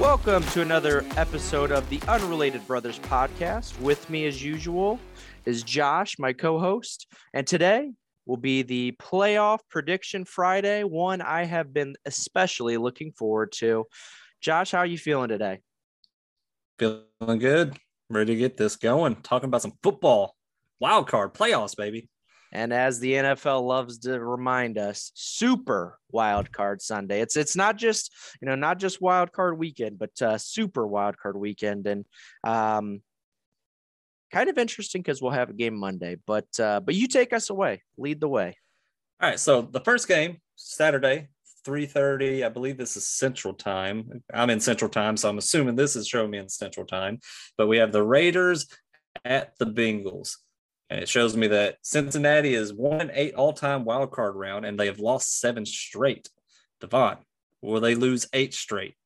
Welcome to another episode of the Unrelated Brothers podcast. With me, as usual, is Josh, my co host. And today will be the playoff prediction Friday, one I have been especially looking forward to. Josh, how are you feeling today? Feeling good. Ready to get this going. Talking about some football, wild card playoffs, baby. And as the NFL loves to remind us, super wild card Sunday. It's it's not just you know not just wild card weekend, but uh, super wild card weekend, and um, kind of interesting because we'll have a game Monday. But uh, but you take us away, lead the way. All right. So the first game Saturday, three thirty. I believe this is Central Time. I'm in Central Time, so I'm assuming this is showing me in Central Time. But we have the Raiders at the Bengals. And it shows me that Cincinnati is one eight all time wild card round, and they have lost seven straight. Devon, will they lose eight straight?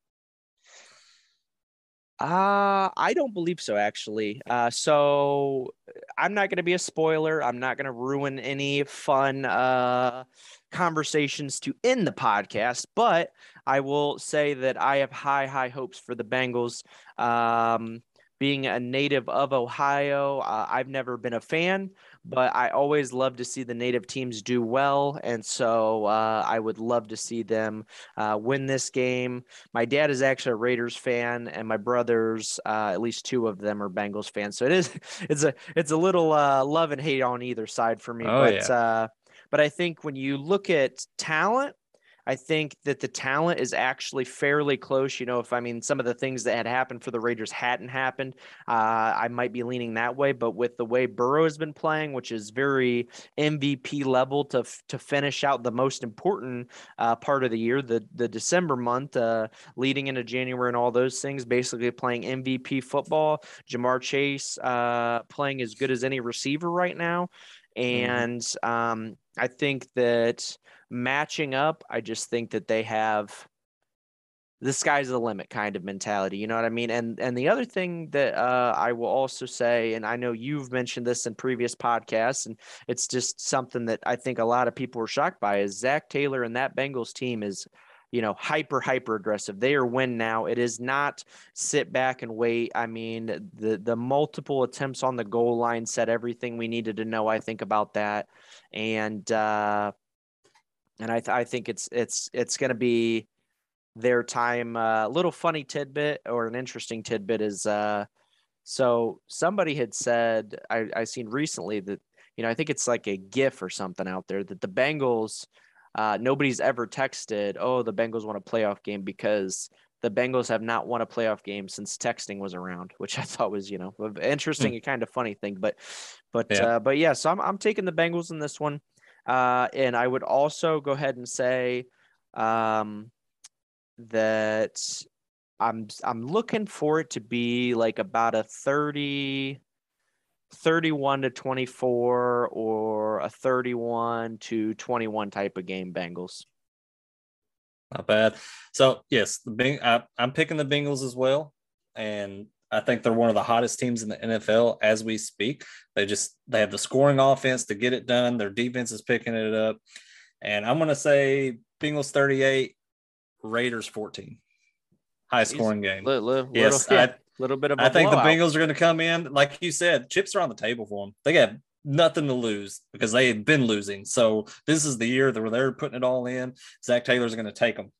Uh, I don't believe so, actually. Uh, so I'm not going to be a spoiler. I'm not going to ruin any fun uh, conversations to end the podcast, but I will say that I have high, high hopes for the Bengals. Um, being a native of Ohio, uh, I've never been a fan, but I always love to see the native teams do well. And so uh, I would love to see them uh, win this game. My dad is actually a Raiders fan, and my brothers, uh, at least two of them, are Bengals fans. So it is, it's a, it's a little uh, love and hate on either side for me. Oh, but, yeah. uh, but I think when you look at talent, I think that the talent is actually fairly close. You know, if I mean some of the things that had happened for the Raiders hadn't happened, uh, I might be leaning that way. But with the way Burrow has been playing, which is very MVP level to to finish out the most important uh, part of the year, the the December month, uh, leading into January and all those things, basically playing MVP football. Ja'Marr Chase uh, playing as good as any receiver right now, and um, I think that matching up, I just think that they have the sky's the limit kind of mentality. You know what I mean? And and the other thing that uh, I will also say, and I know you've mentioned this in previous podcasts, and it's just something that I think a lot of people were shocked by is Zac Taylor and that Bengals team is you know, hyper, hyper aggressive. They are win now. It is not sit back and wait. I mean, the the multiple attempts on the goal line said everything we needed to know. I think about that, and uh, and I th- I think it's it's it's going to be their time. A uh, little funny tidbit or an interesting tidbit is uh, so somebody had said I I seen recently that you know I think it's like a GIF or something out there that the Bengals uh, nobody's ever texted, oh, the Bengals won a playoff game because the Bengals have not won a playoff game since texting was around, which I thought was, you know, interesting Hmm. and kind of funny thing. But, but, Yeah. uh, but yeah, so I'm, I'm taking the Bengals in this one. Uh, and I would also go ahead and say, um, that I'm, I'm looking for it to be like about a 30, 31 to 24 or a 31 to 21 type of game Bengals. Not bad. So yes, the Beng- I, I'm picking the Bengals as well, and I think they're one of the hottest teams in the NFL as we speak. They just they have the scoring offense to get it done. Their defense is picking it up, and I'm going to say Bengals 38, Raiders 14. High scoring game. Little, little, Yes, little, I- yeah, little bit of a I think blowout. the Bengals are going to come in, like you said, chips are on the table for them. They got nothing to lose because they have been losing. So this is the year that they're putting it all in. Zac Taylor's going to take them.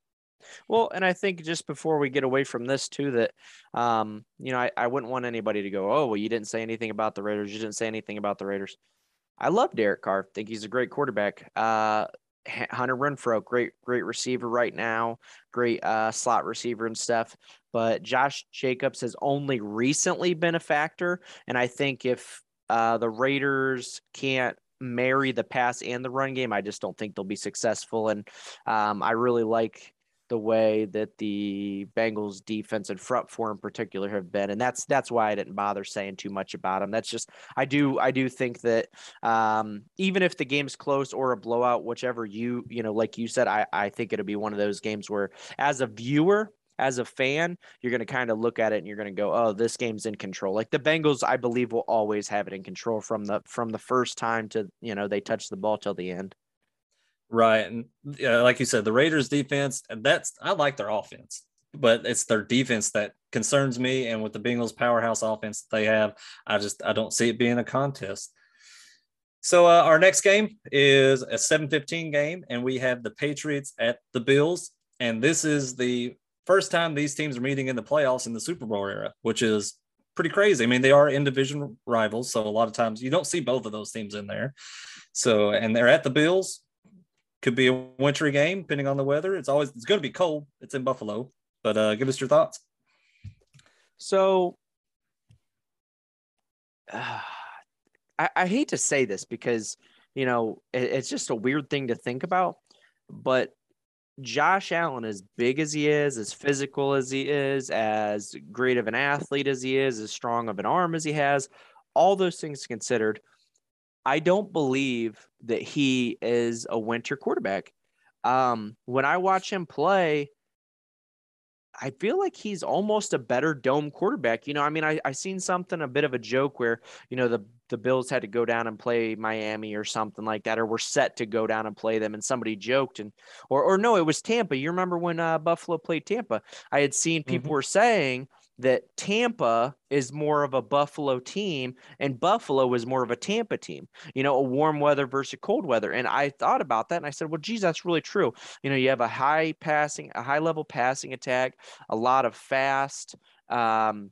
Well, and I think just before we get away from this too, that um, you know, I, I wouldn't want anybody to go, oh, well, you didn't say anything about the Raiders. You didn't say anything about the Raiders. I love Derek Carr. think he's a great quarterback. Uh, Hunter Renfrow, great, great receiver right now, great uh, slot receiver and stuff. But Josh Jacobs has only recently been a factor, and I think if uh, the Raiders can't marry the pass and the run game, I just don't think they'll be successful. And um, I really like the way that the Bengals defense and front four in particular have been, and that's that's why I didn't bother saying too much about them. That's just I do I do think that um, even if the game's close or a blowout, whichever you you know, like you said, I I think it'll be one of those games where as a viewer. As a fan, you're going to kind of look at it and you're going to go, "Oh, this game's in control." Like the Bengals, I believe, will always have it in control from the from the first time to you know they touch the ball till the end. Right. And like you said, the Raiders defense, that's I like their offense. but it's their defense that concerns me. And with the Bengals powerhouse offense that they have, I just I don't see it being a contest. So uh, our next game is a 7-15 game, and we have the Patriots at the Bills. And this is the first time these teams are meeting in the playoffs in the Super Bowl era, which is pretty crazy. I mean, they are in division rivals, so a lot of times you don't see both of those teams in there. So, and they're at the Bills. Could be a wintry game, depending on the weather. It's always it's going to be cold. It's in Buffalo, but uh, give us your thoughts. So, uh, I, I hate to say this because you know it, it's just a weird thing to think about, but Josh Allen, as big as he is, as physical as he is, as great of an athlete as he is, as strong of an arm as he has, all those things considered, I don't believe that he is a winter quarterback. Um, when I watch him play, I feel like he's almost a better dome quarterback. You know, I mean, I I seen something a bit of a joke where you know the the Bills had to go down and play Miami or something like that, or were set to go down and play them, and somebody joked and or or no, it was Tampa. You remember when uh, Buffalo played Tampa? I had seen people mm-hmm. were saying that Tampa is more of a Buffalo team and Buffalo is more of a Tampa team, you know, a warm weather versus cold weather. And I thought about that and I said, well, geez, that's really true. You know, you have a high passing, a high level passing attack, a lot of fast, um,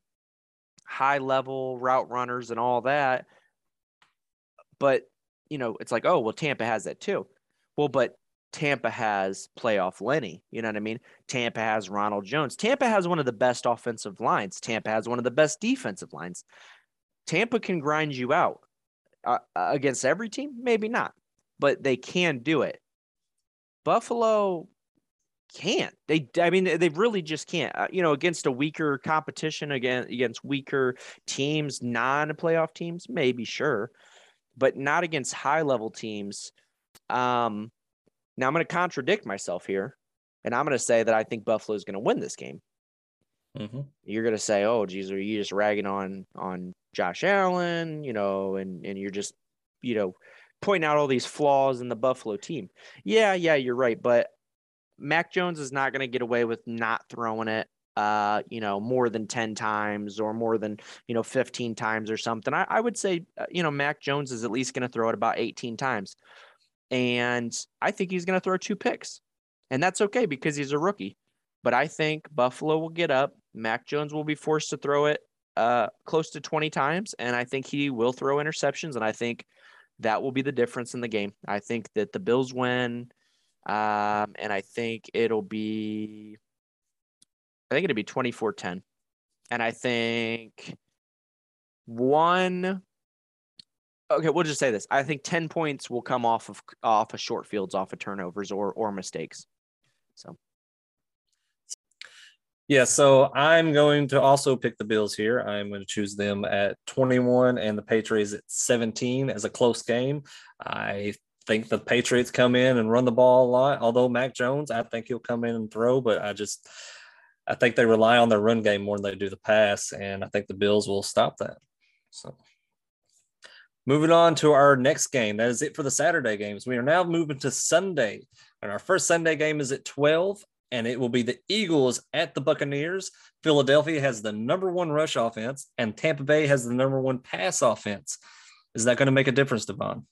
high level route runners and all that. But, you know, it's like, oh, well, Tampa has that too. Well, but Tampa has playoff Lenny. You know what I mean? Tampa has Ronald Jones. Tampa has one of the best offensive lines. Tampa has one of the best defensive lines. Tampa can grind you out uh, against every team, maybe not, but they can do it. Buffalo can't. They, I mean, they really just can't. Uh, you know, against a weaker competition, again against weaker teams, non-playoff teams, maybe sure, but not against high-level teams. Um, now I'm going to contradict myself here, and I'm going to say that I think Buffalo is going to win this game. Mm-hmm. You're going to say, "Oh, geez, are you just ragging on on Josh Allen?" You know, and and you're just, you know, pointing out all these flaws in the Buffalo team. Yeah, yeah, you're right, but Mac Jones is not going to get away with not throwing it uh, you know, more than 10 times or more than, you know, 15 times or something. I, I would say, uh, you know, Mac Jones is at least going to throw it about 18 times. And I think he's going to throw two picks. And that's okay because he's a rookie. But I think Buffalo will get up. Mac Jones will be forced to throw it uh, close to 20 times. And I think he will throw interceptions. And I think that will be the difference in the game. I think that the Bills win. Um, and I think it'll be, I think it'll be 24 10. And I think one okay, we'll just say this. I think 10 points will come off of off of short fields, off of turnovers or or mistakes. So yeah, so I'm going to also pick the Bills here. I'm going to choose them at 21 and the Patriots at 17 as a close game. I think the Patriots come in and run the ball a lot. Although Mac Jones, I think he'll come in and throw, but I just I think they rely on their run game more than they do the pass, and I think the Bills will stop that. So Moving on to our next game. That is it for the Saturday games. We are now moving to Sunday. And our first Sunday game is at 12, and it will be the Eagles at the Buccaneers. Philadelphia has the number one rush offense, and Tampa Bay has the number one pass offense. Is that going to make a difference, Devon?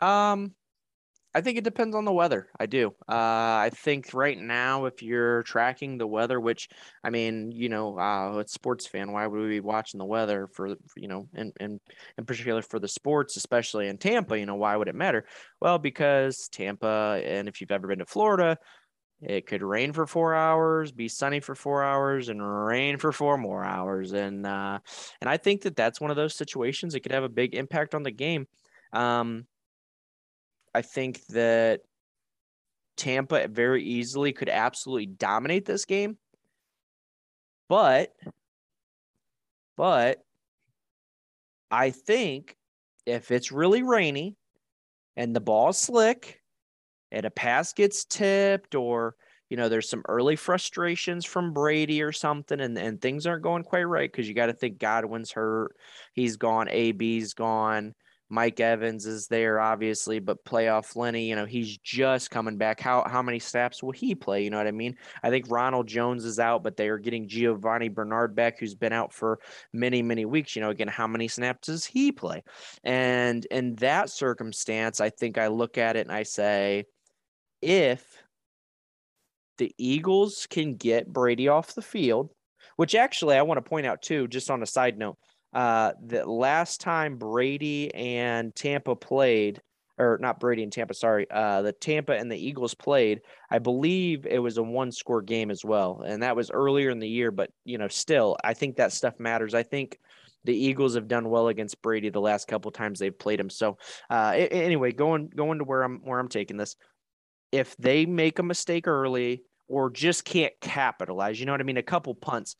Um, I think it depends on the weather. I do. Uh, I think right now, if you're tracking the weather, which I mean, you know, uh, it's sports fan. Why would we be watching the weather for, you know, and and in particular for the sports, especially in Tampa? You know, why would it matter? Well, because Tampa, and if you've ever been to Florida, it could rain for four hours, be sunny for four hours, and rain for four more hours. And uh, and I think that that's one of those situations that could have a big impact on the game. Um, I think that Tampa very easily could absolutely dominate this game. But, but I think if it's really rainy and the ball's slick and a pass gets tipped or you know there's some early frustrations from Brady or something and, and things aren't going quite right because you got to think Godwin's hurt, he's gone, AB's gone Mike Evans is there, obviously, but playoff Lenny, you know, he's just coming back. How how many snaps will he play? You know what I mean? I think Ronald Jones is out, but they are getting Giovani Bernard back, who's been out for many, many weeks. You know, again, how many snaps does he play? And in that circumstance, I think I look at it and I say, if the Eagles can get Brady off the field, which actually I want to point out too, just on a side note, uh, the last time Brady and Tampa played, or not Brady and Tampa, sorry, uh, the Tampa and the Eagles played, I believe it was a one score game as well. And that was earlier in the year, but, you know, still, I think that stuff matters. I think the Eagles have done well against Brady the last couple times they've played him. So, uh, anyway, going going to where I'm where I'm taking this, if they make a mistake early or just can't capitalize, you know what I mean, a couple punts,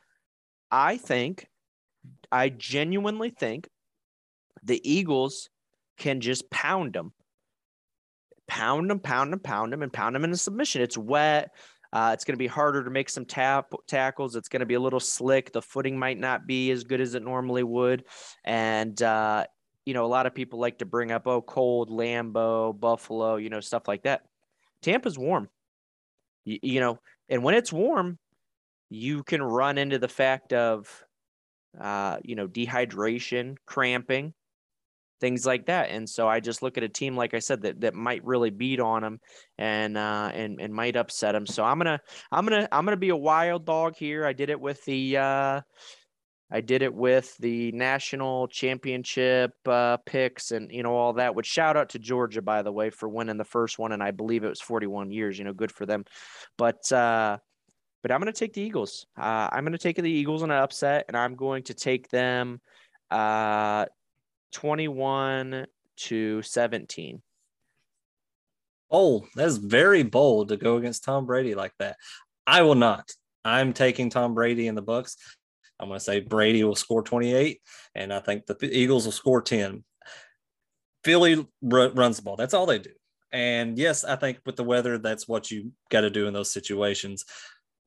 I think I genuinely think the Eagles can just pound them, pound them, pound them, pound them, and pound them into submission. It's wet. Uh, it's going to be harder to make some tap tackles. It's going to be a little slick. The footing might not be as good as it normally would, and uh, you know a lot of people like to bring up oh cold Lambeau, Buffalo, you know stuff like that. Tampa's warm, you know, and when it's warm, you can run into the fact of uh, you know, dehydration, cramping, things like that. And so I just look at a team, like I said, that, that might really beat on them and, uh, and, and might upset them. So I'm to, I'm to, I'm to be a wild dog here. I did it with the, uh, I did it with the national championship uh, picks and you know all that. Which shout out to Georgia by the way for winning the first one, and I believe it was 41 years. You know, good for them. But uh, but I'm going to take the Eagles. Uh, I'm going to take the Eagles in an upset, and I'm going to take them uh, 21 to 17. Oh, that's very bold to go against Tom Brady like that. I will not. I'm taking Tom Brady in the Bucks. I'm going to say Brady will score 28, and I think the Eagles will score 10. Philly r- runs the ball. That's all they do. And yes, I think with the weather, that's what you got to do in those situations.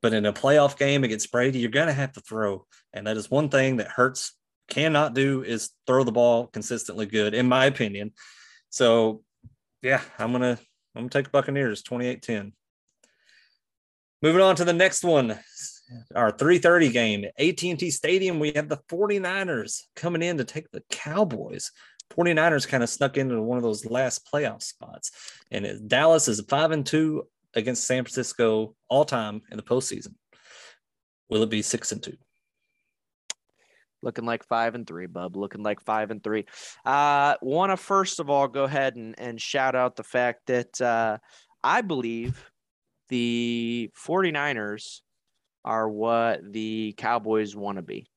But in a playoff game against Brady, you're going to have to throw. And that is one thing that Hurts cannot do is throw the ball consistently good, in my opinion. So, yeah, I'm going to I'm going to take Buccaneers 28-10. Moving on to the next one, our 3:30 game, AT&T Stadium, we have the 49ers coming in to take the Cowboys. 49ers kind of snuck into one of those last playoff spots. And Dallas is 5 and 2 against San Francisco all time in the postseason? Will it be six and two? Looking like five and three, bub. Looking like five and three. Uh, Want to first of all go ahead and, and shout out the fact that uh, I believe the 49ers are what the Cowboys want to be.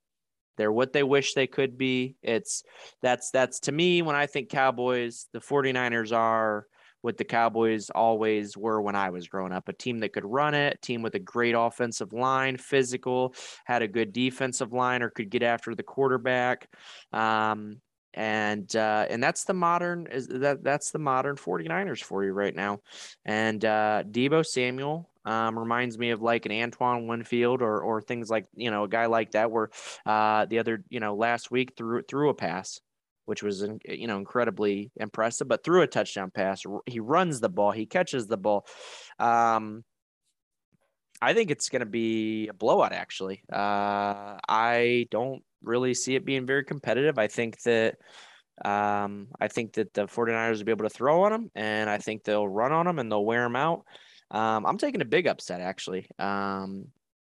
They're what they wish they could be. It's that's that's to me when I think Cowboys, the 49ers are what the Cowboys always were when I was growing up a team that could run it, team with a great offensive line, physical, had a good defensive line, or could get after the quarterback. Um, and uh, and that's the modern is that that's the modern 49ers for you right now. And uh, Deebo Samuel um, reminds me of like an Antoine Winfield or or things like you know a guy like that where uh, the other you know last week threw threw a pass which was you know incredibly impressive. But through a touchdown pass, he runs the ball, he catches the ball. Um, I think it's going to be a blowout. Actually, uh, I don't really see it being very competitive. I think that. Um, I think that the 49ers will be able to throw on them, and I think they'll run on them and they'll wear them out. Um, I'm taking a big upset, actually. Um,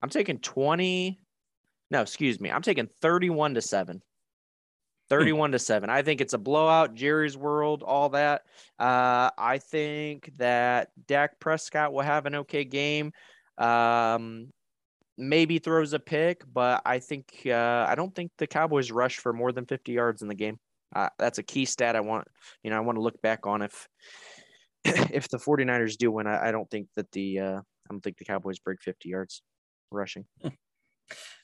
I'm taking 20. No, excuse me. I'm taking 31 to 7. 31 to 7. I think it's a blowout, Jerry's world, all that. Uh, I think that Dak Prescott will have an okay game. Um, maybe throws a pick, but I think uh, I don't think the Cowboys rush for more than 50 yards in the game. Uh, that's a key stat I want, you know, I want to look back on if if the 49ers do win, I, I don't think that the uh, I don't think the Cowboys break 50 yards rushing.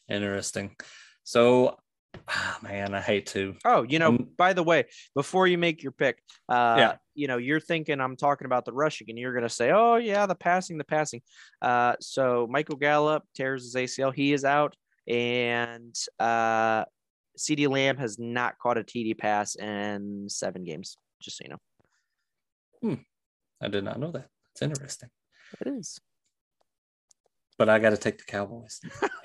Interesting. So Oh, man, I hate to. Oh, you know, um, by the way, before you make your pick, uh, yeah. you know, you're thinking I'm talking about the rushing, and you're going to say, oh, yeah, the passing, the passing. Uh, so Michael Gallup tears his ACL. He is out. And uh, CeeDee Lamb has not caught a TD pass in seven games. Just so you know. Hmm. I did not know that. It's interesting. It is. But I got to take the Cowboys.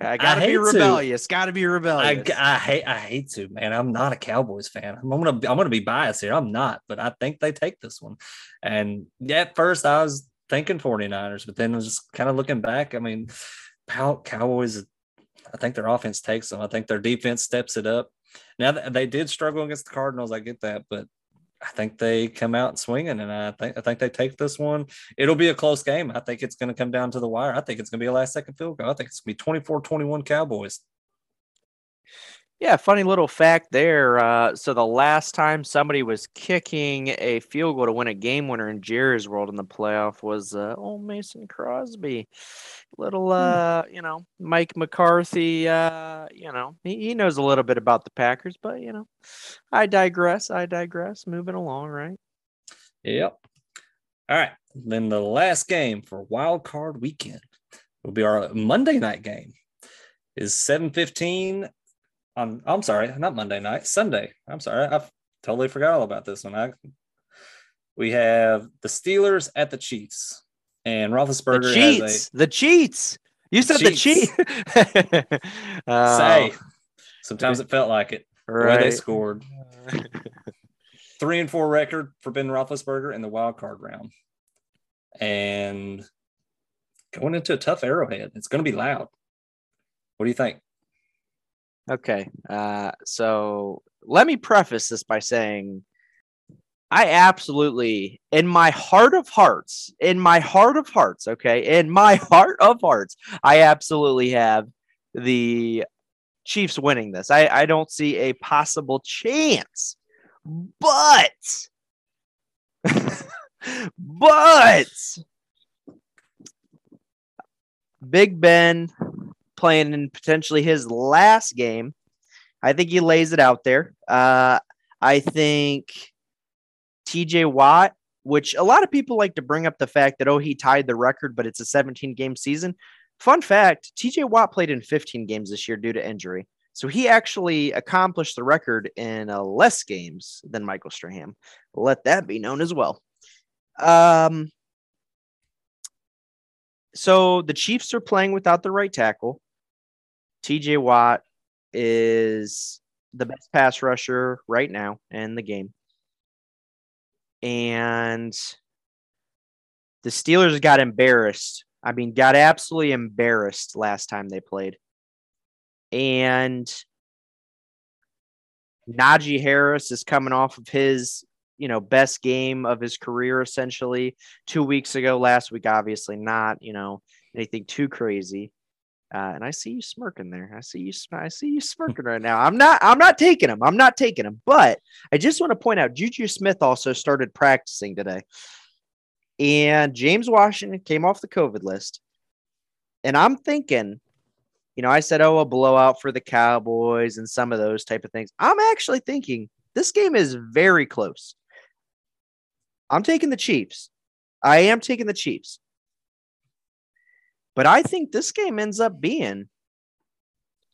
I gotta be rebellious. Gotta be rebellious. I hate I hate to man. I'm not a Cowboys fan. I'm gonna I'm gonna be biased here. I'm not, but I think they take this one. And yeah, at first I was thinking 49ers, but then I was just kind of looking back. I mean, Cow- Cowboys. I think their offense takes them. I think their defense steps it up. Now th- they did struggle against the Cardinals. I get that, but I think they come out swinging, and I think I think they take this one. It'll be a close game. I think it's going to come down to the wire. I think it's going to be a last second field goal. I think it's going to be 24-21 Cowboys. Yeah, funny little fact there. Uh, so the last time somebody was kicking a field goal to win a game winner in Jerry's world in the playoff was uh, old Mason Crosby. Little, uh, you know, Mike McCarthy. Uh, you know, he, he knows a little bit about the Packers, but you know, I digress. I digress. Moving along, right? Yep. All right. Then the last game for wild card weekend will be our Monday night game. Is 7:15 on I'm sorry, not Monday night, Sunday. I'm sorry. I've totally forgot all about this one. I we have the Steelers at the Chiefs. And Roethlisberger The cheats. The cheats. You said the cheat. a Uh, say. Sometimes it felt like it. Way they scored. Three and four record for Ben Roethlisberger in the wild card round. And going into a tough arrowhead. It's going to be loud. What do you think? Okay. Uh, so let me preface this by saying I absolutely, in my heart of hearts, in my heart of hearts, okay, in my heart of hearts, I absolutely have the Chiefs winning this. I, I don't see a possible chance, but, but Big Ben playing in potentially his last game. I think he lays it out there. Uh, I think TJ Watt, which a lot of people like to bring up the fact that, oh, he tied the record, but it's a 17 game season. Fun fact TJ Watt played in 15 games this year due to injury. So he actually accomplished the record in uh, less games than Michael Strahan. Let that be known as well. Um, so the Chiefs are playing without the right tackle. TJ Watt is the best pass rusher right now in the game. And the Steelers got embarrassed. I mean, got absolutely embarrassed last time they played. And Najee Harris is coming off of his, you know, best game of his career essentially two weeks ago. Last week, obviously not, you know, anything too crazy. Uh, and I see you smirking there. I see you. I see you smirking right now. I'm not. I'm not taking him. I'm not taking him. But I just want to point out, Juju Smith also started practicing today, and James Washington came off the COVID list. And I'm thinking, you know, I said, oh, a blowout for the Cowboys and some of those type of things. I'm actually thinking this game is very close. I'm taking the Chiefs. I am taking the Chiefs. But I think this game ends up being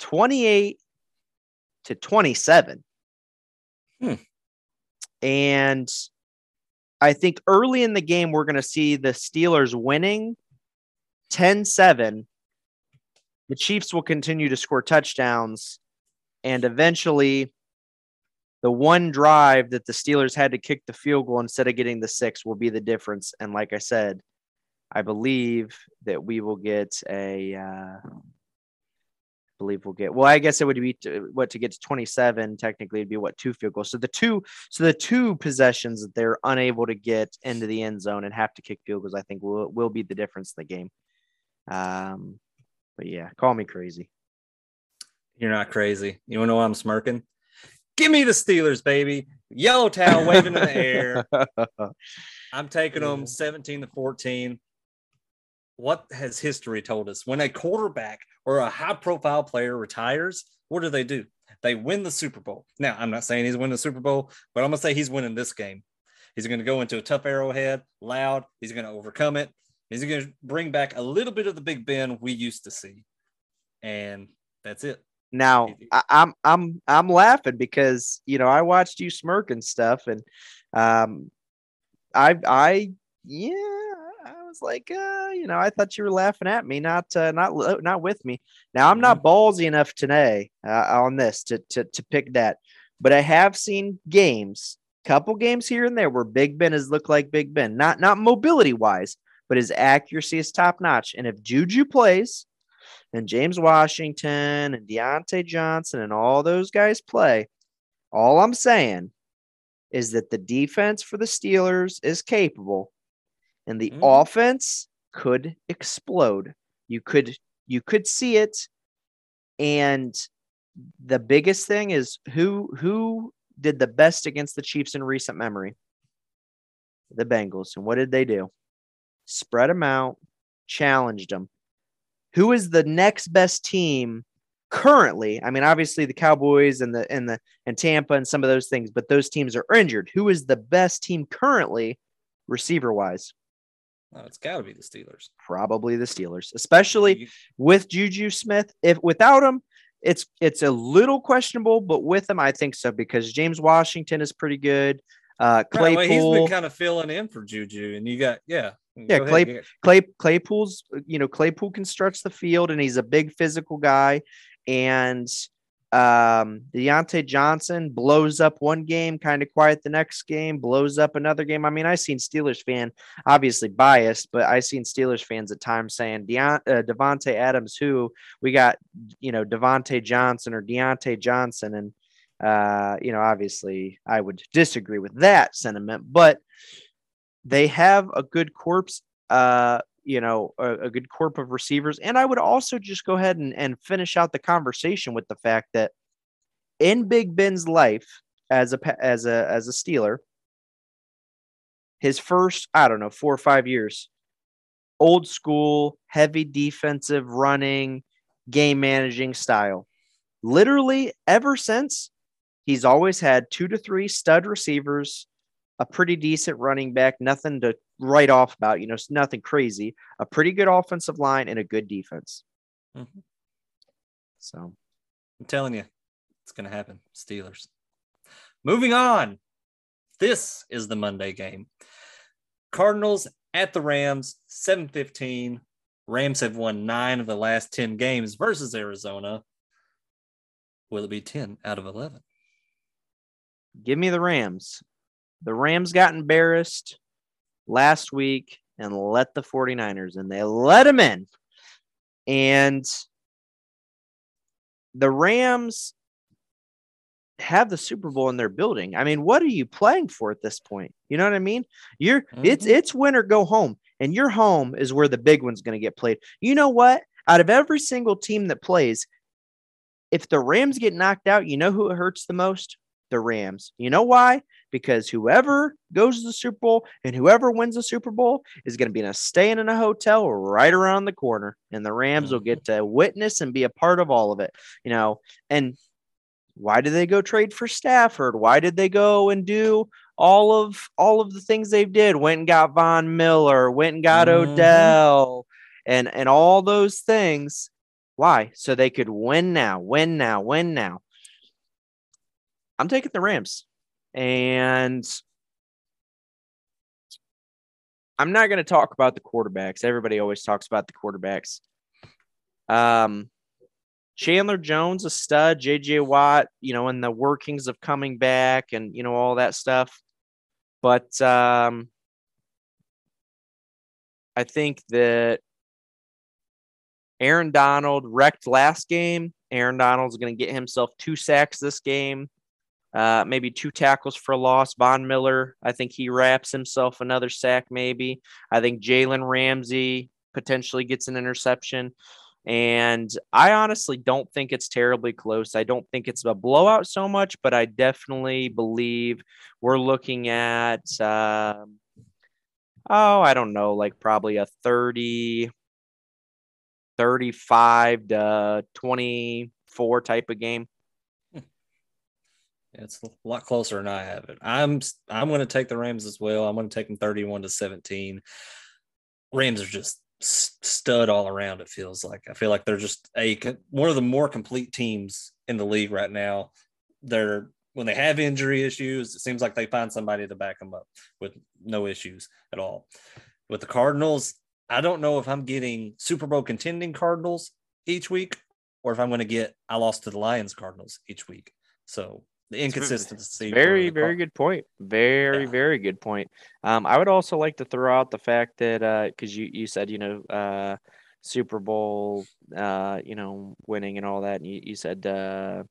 28 to 27. Hmm. And I think early in the game, we're going to see the Steelers winning 10 7. The Chiefs will continue to score touchdowns. And eventually, the one drive that the Steelers had to kick the field goal instead of getting the six will be the difference. And like I said, I believe that we will get a. Uh, I believe we'll get. Well, I guess it would be to, what to get to twenty seven. Technically, it'd be what two field goals. So the two, so the two possessions that they're unable to get into the end zone and have to kick field goals, I think will will be the difference in the game. Um, but yeah, call me crazy. You're not crazy. You want to know why I'm smirking? Give me the Steelers, baby. Yellow towel waving in the air. I'm taking them 17 to 14. What has history told us? When a quarterback or a high profile player retires, what do they do? They win the Super Bowl. Now, I'm not saying he's winning the Super Bowl, but I'm going to say he's winning this game. He's going to go into a tough arrowhead, loud. He's going to overcome it. He's going to bring back a little bit of the Big Ben we used to see. And that's it. Now I, I'm I'm I'm laughing because you know I watched you smirk and stuff, and um, I I yeah was like uh, you know I thought you were laughing at me, not uh, not not with me. Now I'm not ballsy enough today uh, on this to to to pick that, but I have seen games, couple games here and there where Big Ben has looked like Big Ben, not not mobility wise, but his accuracy is top notch. And if Juju plays and James Washington and Diontae Johnson and all those guys play, all I'm saying is that the defense for the Steelers is capable and the mm. offense could explode. You could you could see it and the biggest thing is who who did the best against the Chiefs in recent memory? The Bengals. And what did they do? Spread them out, challenged them who is the next best team currently? I mean, obviously the Cowboys and the and the and Tampa and some of those things, but those teams are injured. Who is the best team currently, receiver wise? Oh, it's got to be the Steelers. Probably the Steelers, especially with Juju Smith. If without him, it's it's a little questionable, but with him, I think so because James Washington is pretty good. Uh, Claypool, right, well, he's been kind of filling in for Juju, and you got yeah, yeah, Clay, Clay Claypool's you know Claypool can stretch the field and he's a big physical guy, and um, Diontae Johnson blows up one game, kind of quiet the next game, blows up another game. I mean, I seen Steelers fan, obviously biased, but I seen Steelers fans at times saying Deont- uh, Davante Adams, who we got, you know, Devontae Johnson or Diontae Johnson, and uh, you know, obviously I would disagree with that sentiment, but they have a good corpse, uh, you know, a, a, good corp of receivers. And I would also just go ahead and, and finish out the conversation with the fact that in Big Ben's life as a as a as a Steeler, his first, I don't know, four or five years, old school, heavy defensive running, game managing style. Literally ever since, he's always had two to three stud receivers a pretty decent running back, nothing to write off about, you know, it's nothing crazy, a pretty good offensive line and a good defense. Mm-hmm. So I'm telling you, it's going to happen. Steelers. Moving on. This is the Monday game. Cardinals at the Rams, 715. Rams have won nine of the last 10 games versus Arizona. Will it be 10 out of 11? Give me the Rams. The Rams got embarrassed last week and let the 49ers in. They let them in. And the Rams have the Super Bowl in their building. I mean, what are you playing for at this point? You know what I mean? You're mm-hmm. it's it's win or go home, and your home is where the big one's going to get played. You know what? Out of every single team that plays, if the Rams get knocked out, you know who it hurts the most? The Rams. You know why? Because whoever goes to the Super Bowl and whoever wins the Super Bowl is going to be in a staying in a hotel right around the corner, and the Rams mm-hmm. will get to witness and be a part of all of it. You know, and why did they go trade for Stafford? Why did they go and do all of all of the things they did? Went and got Von Miller, went and got mm-hmm. Odell, and and all those things. Why? So they could win now, win now, win now. I'm taking the Rams. And I'm not going to talk about the quarterbacks. Everybody always talks about the quarterbacks. Um, Chandler Jones, a stud, JJ Watt, you know, and the workings of coming back and, you know, all that stuff. But um, I think that Aaron Donald wrecked last game. Aaron Donald's going to get himself two sacks this game uh, maybe two tackles for a loss. Von Miller, I think he wraps himself another sack, maybe. I think Jalen Ramsey potentially gets an interception. And I honestly don't think it's terribly close. I don't think it's a blowout so much, but I definitely believe we're looking at, uh, oh, I don't know, like probably a 30, 35 to 24 type of game. It's a lot closer than I have it. I'm I'm going to take the Rams as well. I'm going to take them 31 to 17. Rams are just stud all around. It feels like I feel like they're just a one of the more complete teams in the league right now. They're when they have injury issues, it seems like they find somebody to back them up with no issues at all. With the Cardinals, I don't know if I'm getting Super Bowl contending Cardinals each week or if I'm going to get I lost to the Lions Cardinals each week. So the inconsistency. Very, very good point. Very, yeah. very good point. Um, I would also like to throw out the fact that because uh, you you said you know uh, Super Bowl uh, you know winning and all that, and you, you said uh,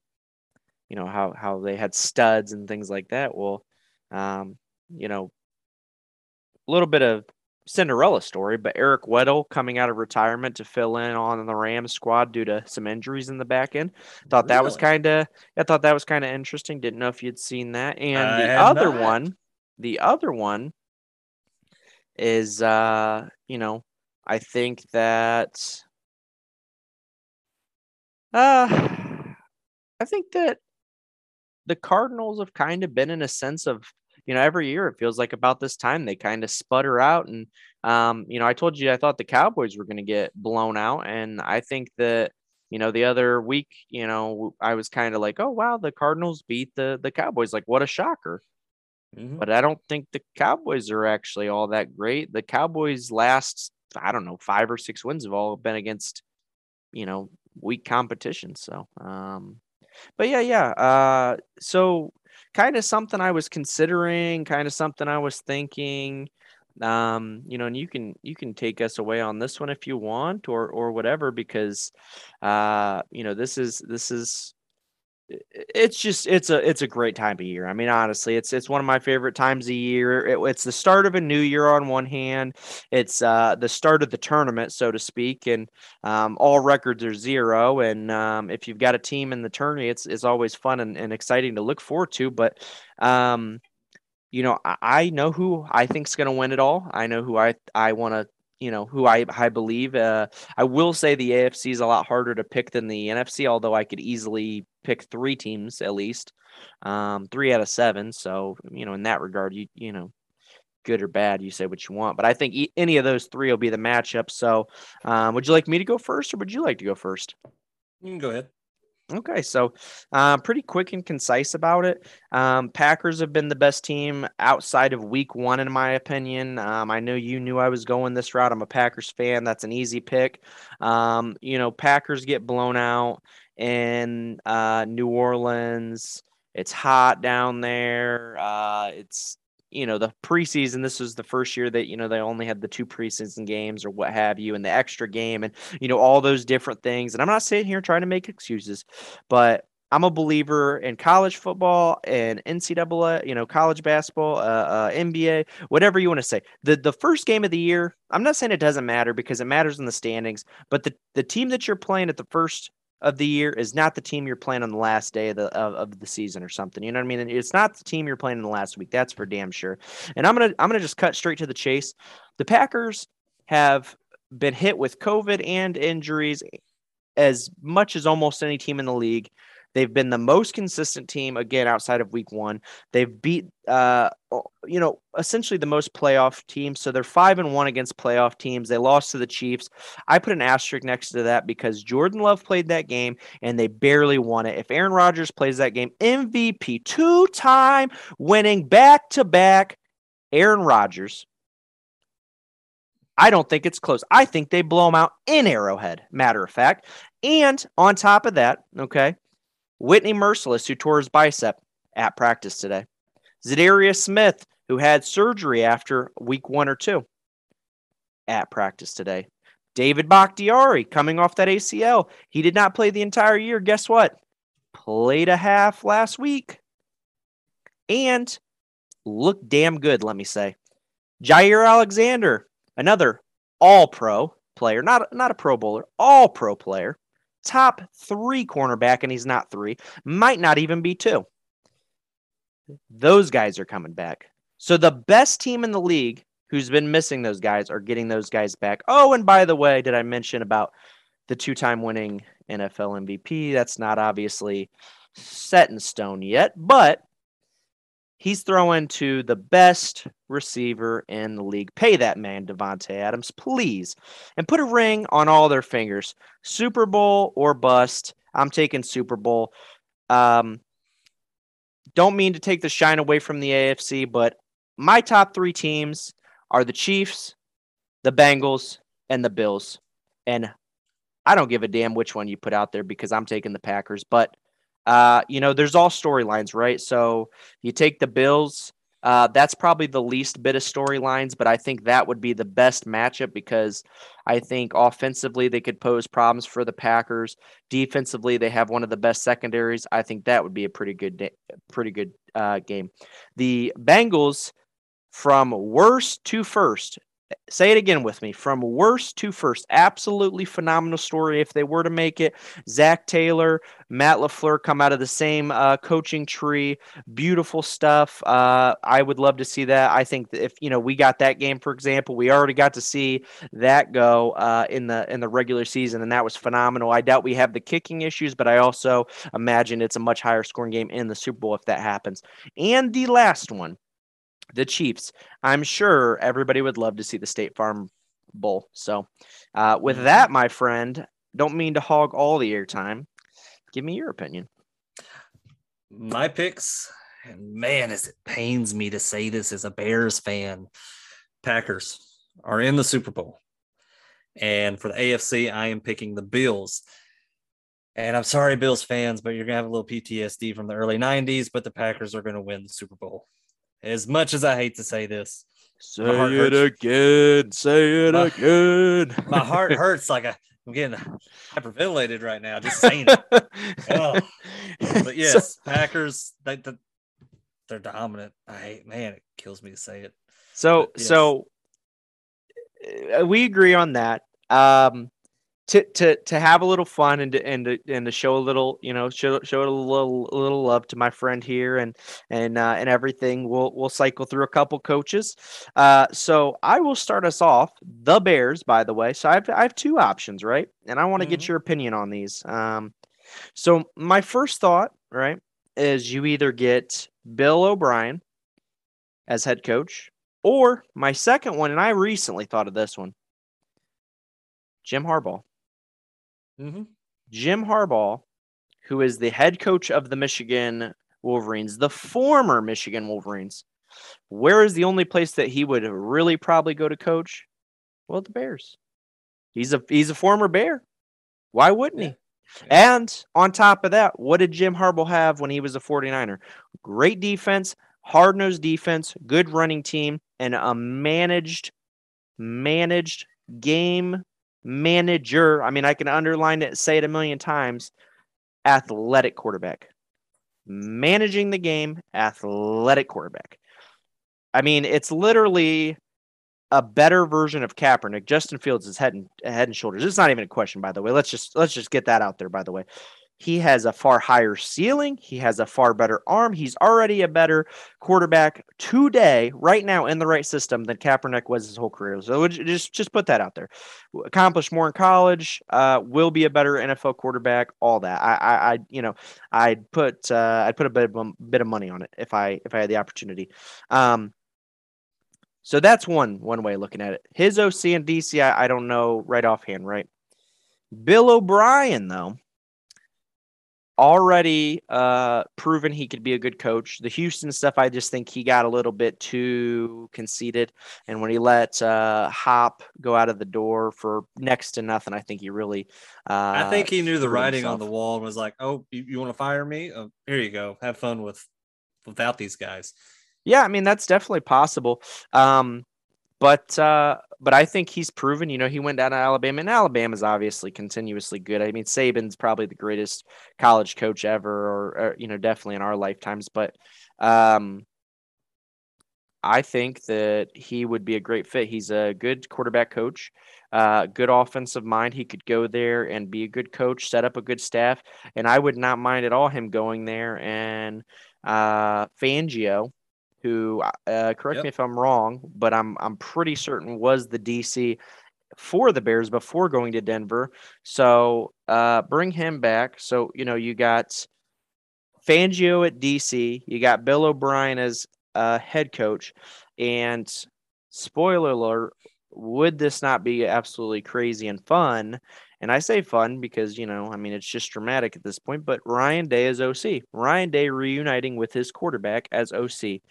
you know how how they had studs and things like that. Well, um, you know, a little bit of Cinderella story, but Eric Weddle coming out of retirement to fill in on the Rams squad due to some injuries in the back end. Thought really? that was kind of I thought that was kind of interesting. Didn't know if you'd seen that. And I the other not. one, the other one is uh, you know, I think that uh I think that the Cardinals have kind of been in a sense of you know, every year it feels like about this time they kind of sputter out. And, um, you know, I told you I thought the Cowboys were going to get blown out. And I think that, you know, the other week, you know, I was kind of like, oh, wow, the Cardinals beat the, the Cowboys. Like, what a shocker. Mm-hmm. But I don't think the Cowboys are actually all that great. The Cowboys' last, I don't know, five or six wins have all been against, you know, weak competition. So, um, but yeah, yeah. Uh, so kind of something I was considering, kind of something I was thinking. Um, you know, and you can you can take us away on this one if you want, or or whatever, because uh, you know, this is this is it's just it's a it's a great time of year. I mean, honestly, it's it's one of my favorite times of year. It, it's the start of a new year on one hand. It's uh, the start of the tournament, so to speak, and um, all records are zero. And um, if you've got a team in the tourney, it's it's always fun and, and exciting to look forward to. But um, you know, I, I know who I think's going to win it all. I know who I I want to you know who I I believe. Uh, I will say the AFC is a lot harder to pick than the NFC, although I could easily pick three teams at least, um, three out of seven. So you know in that regard, you you know good or bad, you say what you want. But I think e- any of those three will be the matchup. So um, would you like me to go first, or would you like to go first? You can go ahead. Okay, so uh, pretty quick and concise about it. Um, Packers have been the best team outside of Week One, in my opinion. Um, I know you knew I was going this route. I'm a Packers fan. That's an easy pick. Um, you know, Packers get blown out in uh, New Orleans. It's hot down there. Uh, it's you know the preseason this was the first year that you know they only had the two preseason games or what have you and the extra game and you know all those different things and i'm not sitting here trying to make excuses but i'm a believer in college football and ncaa you know college basketball uh, uh, nba whatever you want to say the the first game of the year i'm not saying it doesn't matter because it matters in the standings but the the team that you're playing at the first of the year is not the team you're playing on the last day of the of, of, the season or something. You know what I mean? It's not the team you're playing in the last week. That's for damn sure. And I'm gonna I'm gonna just cut straight to the chase. The Packers have been hit with COVID and injuries as much as almost any team in the league. They've been the most consistent team again outside of week one. They've beat, uh, you know, essentially the most playoff teams. So they're five and one against playoff teams. They lost to the Chiefs. I put an asterisk next to that because Jordan Love played that game and they barely won it. If Aaron Rodgers plays that game, MVP, two time winning back to back, Aaron Rodgers. I don't think it's close. I think they blow them out in Arrowhead, matter of fact. And on top of that, okay, Whitney Mercilus, who tore his bicep at practice today. Za'Darius Smith, who had surgery after week one or two at practice today. David Bakhtiari coming off that ACL. He did not play the entire year. Guess what? Played a half last week and looked damn good, let me say. Jaire Alexander, another all pro player, not, not a pro bowler, all pro player, top three cornerback, and he's not three, might not even be two. Those guys are coming back. So the best team in the league who's been missing those guys are getting those guys back. Oh, and by the way, did I mention about the two time winning NFL MVP? That's not obviously set in stone yet, but He's throwing to the best receiver in the league. Pay that man, Davante Adams, please, and put a ring on all their fingers. Super Bowl or bust. I'm taking Super Bowl. Um, don't mean to take the shine away from the AFC, but my top three teams are the Chiefs, the Bengals, and the Bills. And I don't give a damn which one you put out there because I'm taking the Packers. But uh, you know, there's all storylines, right? So you take the Bills. Uh, that's probably the least bit of storylines, but I think that would be the best matchup because I think offensively they could pose problems for the Packers. Defensively, they have one of the best secondaries. I think that would be a pretty good, day, pretty good uh, game. The Bengals, from worst to first, Say it again with me. From worst to first, absolutely phenomenal story. If they were to make it, Zac Taylor, Matt LaFleur come out of the same uh, coaching tree. Beautiful stuff. Uh, I would love to see that. I think if you know we got that game, for example, we already got to see that go uh, in the in the regular season, and that was phenomenal. I doubt we have the kicking issues, but I also imagine it's a much higher scoring game in the Super Bowl if that happens. And the last one the Chiefs. I'm sure everybody would love to see the State Farm Bowl. So, uh, with mm-hmm. that, my friend, don't mean to hog all the airtime. Give me your opinion. My picks, and man, as it pains me to say this as a Bears fan, Packers are in the Super Bowl. And for the AFC, I am picking the Bills. And I'm sorry, Bills fans, but you're going to have a little PTSD from the early 90s, but the Packers are going to win the Super Bowl. As much as I hate to say this, say it hurts. again. Say it my, again. my heart hurts like I, am getting hyperventilated right now just saying it. oh. But yes, so, Packers, they, they, they're dominant. I hate, man, it kills me to say it. So, yes. so uh, we agree on that. Um, to to to have a little fun and to, and to, and to show a little you know show show a little a little love to my friend here and and uh, and everything. We'll we'll cycle through a couple coaches. Uh, so I will start us off. The Bears by the way. So I have I have two options right? And I want to mm-hmm. get your opinion on these. Um, so my first thought right is you either get Bill O'Brien as head coach or my second one and I recently thought of this one Jim Harbaugh Mm-hmm. Jim Harbaugh, who is the head coach of the Michigan Wolverines, the former Michigan Wolverines. Where is the only place that he would really probably go to coach? Well, the Bears. He's a he's a former Bear. Why wouldn't he? And on top of that, what did Jim Harbaugh have when he was a 49er? Great defense, hard-nosed defense, good running team, and a managed managed game manager. I mean, I can underline it, say it a million times. Athletic quarterback, managing the game, athletic quarterback. I mean, it's literally a better version of Kaepernick. Justin Fields is head and head and shoulders. It's not even a question, by the way. Let's just let's just get that out there. By the way, he has a far higher ceiling. He has a far better arm. He's already a better quarterback today, right now, in the right system than Kaepernick was his whole career. So just just put that out there. Accomplished more in college. Uh, will be a better NFL quarterback. All that. I, I, I you know, I'd put uh, I'd put a bit of, bit of money on it if I if I had the opportunity. Um, so that's one one way of looking at it. His OC and DC, I, I don't know right offhand, right? Bill O'Brien, though, already uh, proven he could be a good coach. The Houston stuff, I just think he got a little bit too conceited. And when he let uh, Hop go out of the door for next to nothing, I think he really. Uh, I think he knew the writing himself. on the wall and was like, "Oh, you, you want to fire me? Oh, here you go. Have fun with without these guys." Yeah, I mean that's definitely possible. Um, but uh, but I think he's proven. You know, he went down to Alabama, and Alabama's obviously continuously good. I mean, Saban's probably the greatest college coach ever, or, or you know, definitely in our lifetimes. But um, I think that he would be a great fit. He's a good quarterback coach, uh, good offensive mind. He could go there and be a good coach, set up a good staff, and I would not mind at all him going there and uh, Fangio who uh, correct yep. me if I'm wrong, but I'm I'm pretty certain was the DC for the Bears before going to Denver. So uh, bring him back. So you know you got Fangio at DC. You got Bill O'Brien as uh, head coach, and spoiler alert: would this not be absolutely crazy and fun? And I say fun because, you know, I mean, it's just dramatic at this point, but Ryan Day is OC. Ryan Day reuniting with his quarterback as OC.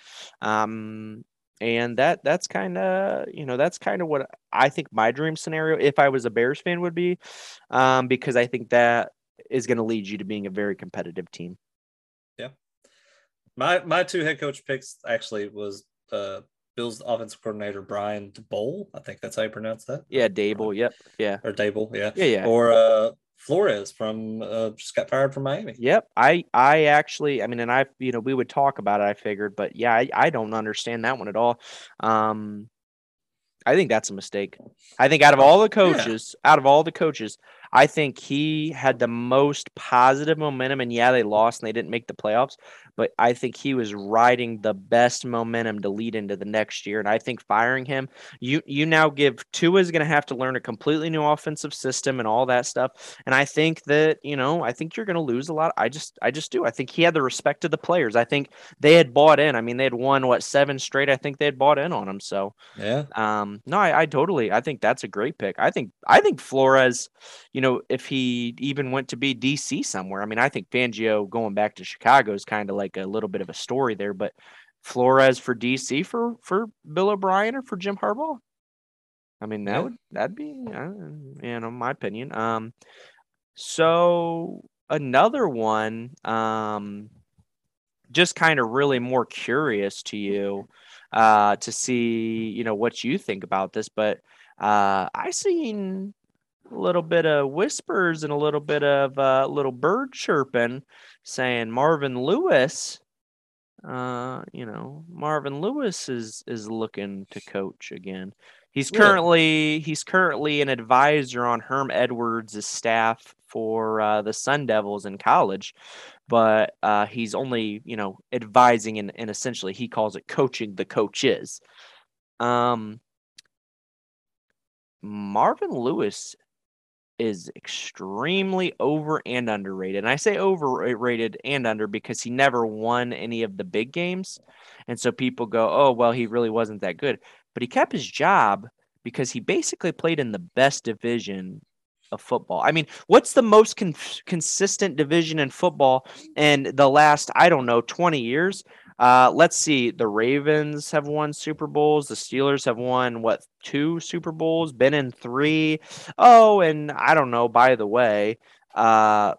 Um, and that that's kind of you know that's kind of what I think my dream scenario if I was a Bears fan would be, um, because I think that is going to lead you to being a very competitive team. Yeah, my my two head coach picks actually was uh, Bills offensive coordinator Brian Daboll. I think that's how you pronounce that. Yeah, Dable. Yep. Yeah. Or Dable. Yeah. Yeah. Yeah. Or uh, Flores from uh, just got fired from Miami. Yep. I I actually I mean and I you know we would talk about it I figured but yeah I, I don't understand that one at all. Um I think that's a mistake. I think out of all the coaches, yeah. out of all the coaches, I think he had the most positive momentum. And yeah, they lost and they didn't make the playoffs, but I think he was riding the best momentum to lead into the next year. And I think firing him, you you now give Tua is going to have to learn a completely new offensive system and all that stuff. And I think that you know, I think you're going to lose a lot. I just I just do. I think he had the respect of the players. I think they had bought in. I mean, they had won what seven straight. I think they had bought in on him. So yeah, um, no, I, I totally. I think that's a great pick. I think I think Flores. You you know, if he even went to be DC somewhere. I mean, I think Fangio going back to Chicago is kind of like a little bit of a story there, but Flores for DC for for Bill O'Brien or for Jim Harbaugh. I mean, that yeah. would that'd be uh, you know my opinion. Um, so another one, um, just kind of really more curious to you, uh, to see you know what you think about this, but uh, I seen a little bit of whispers and a little bit of a uh, little bird chirping saying Marvin Lewis uh you know Marvin Lewis is is looking to coach again. He's currently he's currently an advisor on Herm Edwards' staff for uh, the Sun Devils in college, but uh, he's only you know advising and, and essentially he calls it coaching the coaches. Um, Marvin Lewis is extremely over and underrated. And I say overrated and under because he never won any of the big games. And so people go, oh, well, he really wasn't that good. But he kept his job because he basically played in the best division of football. I mean, what's the most con- consistent division in football in the last, I don't know, 20 years? Uh, let's see. The Ravens have won Super Bowls. The Steelers have won what two Super Bowls? Been in three. Oh, and I don't know. By the way, uh,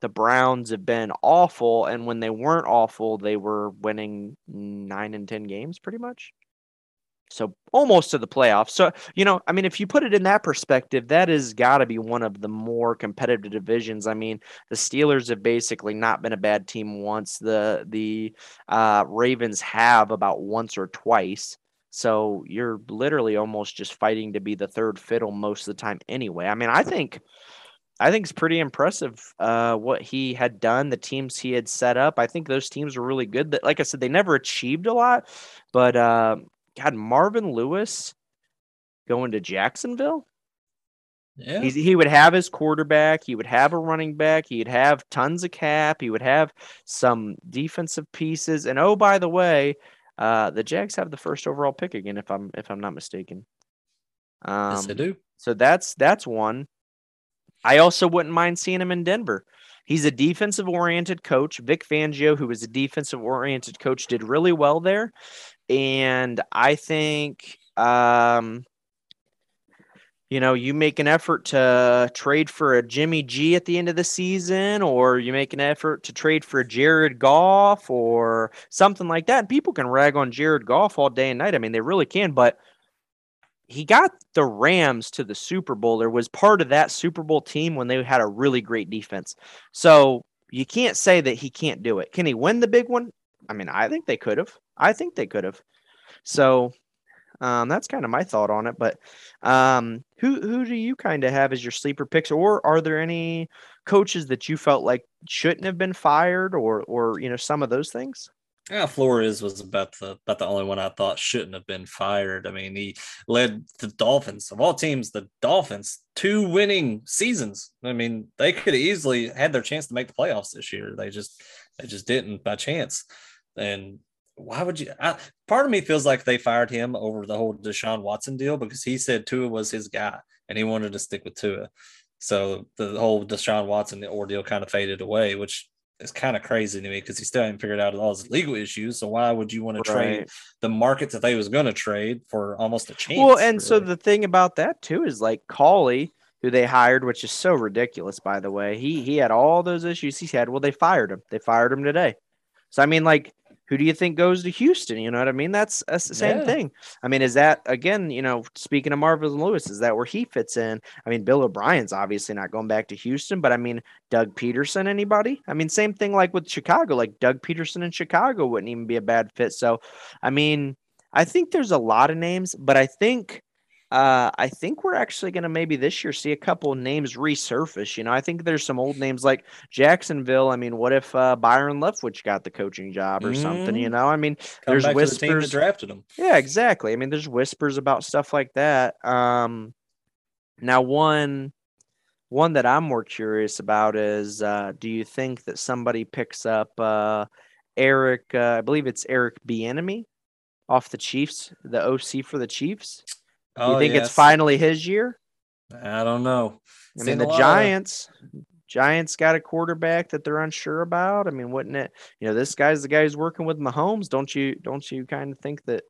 the Browns have been awful, and when they weren't awful, they were winning nine and ten games, pretty much. So almost to the playoffs. So, you know, I mean, if you put it in that perspective, that has got to be one of the more competitive divisions. I mean, the Steelers have basically not been a bad team once. The the uh, Ravens have about once or twice. So you're literally almost just fighting to be the third fiddle most of the time anyway. I mean, I think I think it's pretty impressive uh, what he had done, the teams he had set up. I think those teams were really good. That, like I said, they never achieved a lot, but uh, God, Marvin Lewis going to Jacksonville. Yeah. He's, he would have his quarterback. He would have a running back. He'd have tons of cap. He would have some defensive pieces. And oh, by the way, uh, the Jags have the first overall pick again, if I'm if I'm not mistaken. Um, yes, they do. So that's that's one. I also wouldn't mind seeing him in Denver. He's a defensive oriented coach. Vic Fangio, who was a defensive oriented coach, did really well there and I think um, you know, you make an effort to trade for a Jimmy G at the end of the season, or you make an effort to trade for Jared Goff or something like that. And people can rag on Jared Goff all day and night. I mean, they really can, but he got the Rams to the Super Bowl. There was part of that Super Bowl team when they had a really great defense. So you can't say that he can't do it. Can he win the big one? I mean, I think they could have. I think they could have. So um, that's kind of my thought on it. But um, who who do you kind of have as your sleeper picks, or are there any coaches that you felt like shouldn't have been fired, or or you know some of those things? Yeah, Flores was about the about the only one I thought shouldn't have been fired. I mean, he led the Dolphins of all teams, the Dolphins two winning seasons. I mean, they could have easily had their chance to make the playoffs this year. They just they just didn't by chance. And why would you? I, part of me feels like they fired him over the whole Deshaun Watson deal because he said Tua was his guy and he wanted to stick with Tua. So the whole Deshaun Watson ordeal kind of faded away, which is kind of crazy to me because he still hasn't figured out all his legal issues. So why would you want to right. trade the market that they was going to trade for almost a chance? Well, and really? so the thing about that too is like Culley, who they hired, which is so ridiculous, by the way. He he had all those issues he had. Well, they fired him. They fired him today. So I mean, like who do you think goes to Houston? You know what I mean? That's, that's the same yeah. thing. I mean, is that again, you know, speaking of Marvin Lewis, is that where he fits in? I mean, Bill O'Brien's obviously not going back to Houston, but I mean, Doug Pederson, anybody? I mean, same thing like with Chicago, like Doug Pederson in Chicago wouldn't even be a bad fit. So, I mean, I think there's a lot of names, but I think uh, I think we're actually going to maybe this year see a couple names resurface. You know, I think there's some old names like Jacksonville. I mean, what if uh, Byron Leftwich got the coaching job or mm. something? You mm. know, I mean, Come there's whispers. The drafted him. Yeah, exactly. I mean, there's whispers about stuff like that. Um, now, one one that I'm more curious about is, uh, do you think that somebody picks up uh, Eric? Uh, I believe it's Eric Bieniemy off the Chiefs, the OC for the Chiefs. Oh, you think yes. it's finally his year? I don't know. I mean, the Giants, of... Giants got a quarterback that they're unsure about. I mean, wouldn't it? You know, this guy's the guy who's working with Mahomes. Don't you? Don't you kind of think that?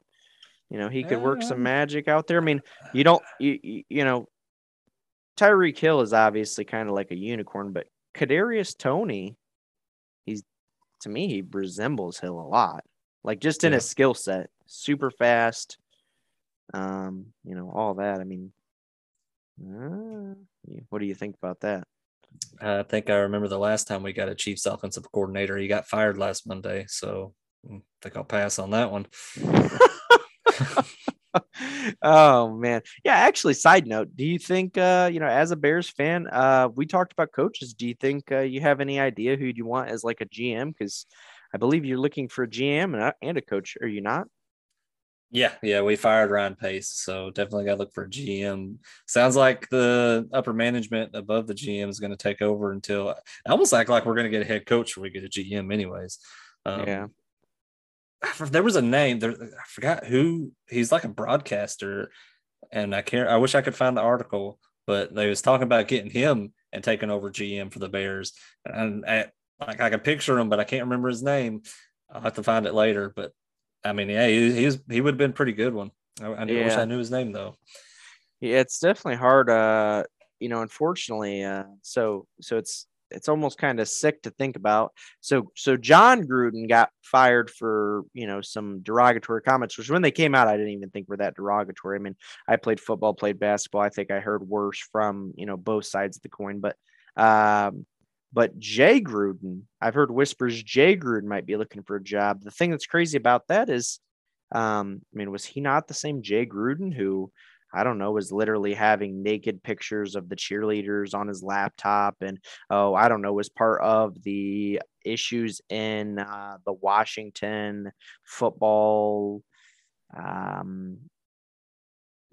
You know, he could work some magic out there. I mean, you don't. You you know, Tyreek Hill is obviously kind of like a unicorn, but Kadarius Toney, he's to me he resembles Hill a lot. Like just in yeah. his skill set, super fast um, you know, all that. I mean, uh, what do you think about that? I think I remember the last time we got a Chiefs offensive coordinator. He got fired last Monday, so I think I'll pass on that one. oh man, yeah. Actually, side note: Do you think, uh, you know, as a Bears fan, uh, we talked about coaches. Do you think uh, you have any idea who you want as like a GM? Because I believe you're looking for a GM and a, and a coach. Are you not? Yeah, yeah, we fired Ryan Pace, so definitely got to look for a GM. Sounds like the upper management above the GM is going to take over until I almost act like we're going to get a head coach when we get a GM, anyways. Um, yeah, there was a name there. I forgot who. He's like a broadcaster, and I can't. I wish I could find the article, but they was talking about getting him and taking over GM for the Bears, and I, like I can picture him, but I can't remember his name. I'll have to find it later, but I mean, yeah, he, he he would have been pretty good one. I, I yeah. wish I knew his name though. Yeah, it's definitely hard. Uh, you know, unfortunately, uh, so so it's it's almost kind of sick to think about. So so Jon Gruden got fired for you know some derogatory comments, which when they came out, I didn't even think were that derogatory. I mean, I played football, played basketball. I think I heard worse from you know both sides of the coin, but um, but Jay Gruden, I've heard whispers Jay Gruden might be looking for a job. The thing that's crazy about that is, um, I mean, was he not the same Jay Gruden who, I don't know, was literally having naked pictures of the cheerleaders on his laptop and, oh, I don't know, was part of the issues in uh, the Washington football um,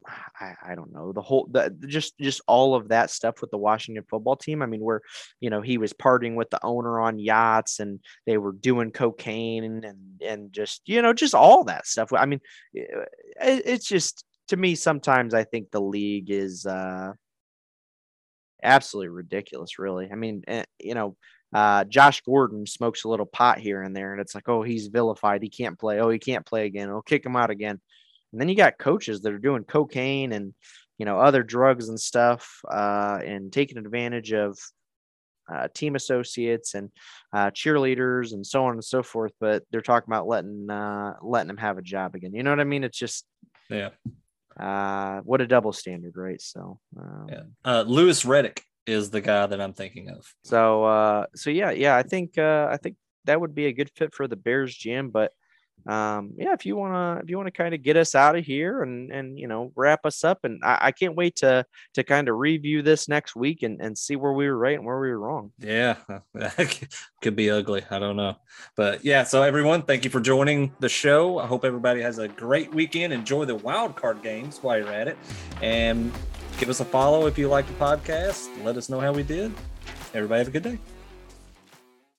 I, I don't know the whole the just just all of that stuff with the Washington football team. I mean, where you know he was partying with the owner on yachts and they were doing cocaine and and, just you know just all that stuff. I mean, it, it's just to me sometimes I think the league is uh, absolutely ridiculous. Really, I mean, eh, you know. Uh, Josh Gordon smokes a little pot here and there, and it's like, oh, he's vilified. He can't play. Oh, he can't play again. We'll kick him out again. And then you got coaches that are doing cocaine and you know other drugs and stuff, uh, and taking advantage of uh, team associates and uh, cheerleaders and so on and so forth. But they're talking about letting uh, letting them have a job again. You know what I mean? It's just yeah. Uh, what a double standard, right? So um, yeah. Uh, Louis Riddick is the guy that I'm thinking of. So uh, so yeah, yeah. I think uh, I think that would be a good fit for the Bears GM, but um, yeah, if you wanna if you wanna kind of get us out of here and and you know wrap us up, and I, I can't wait to to kind of review this next week and and see where we were right and where we were wrong. Yeah, could be ugly. I don't know, but yeah. So everyone, thank you for joining the show. I hope everybody has a great weekend. Enjoy the wild card games while you're at it, and give us a follow if you like the podcast. Let us know how we did. Everybody have a good day.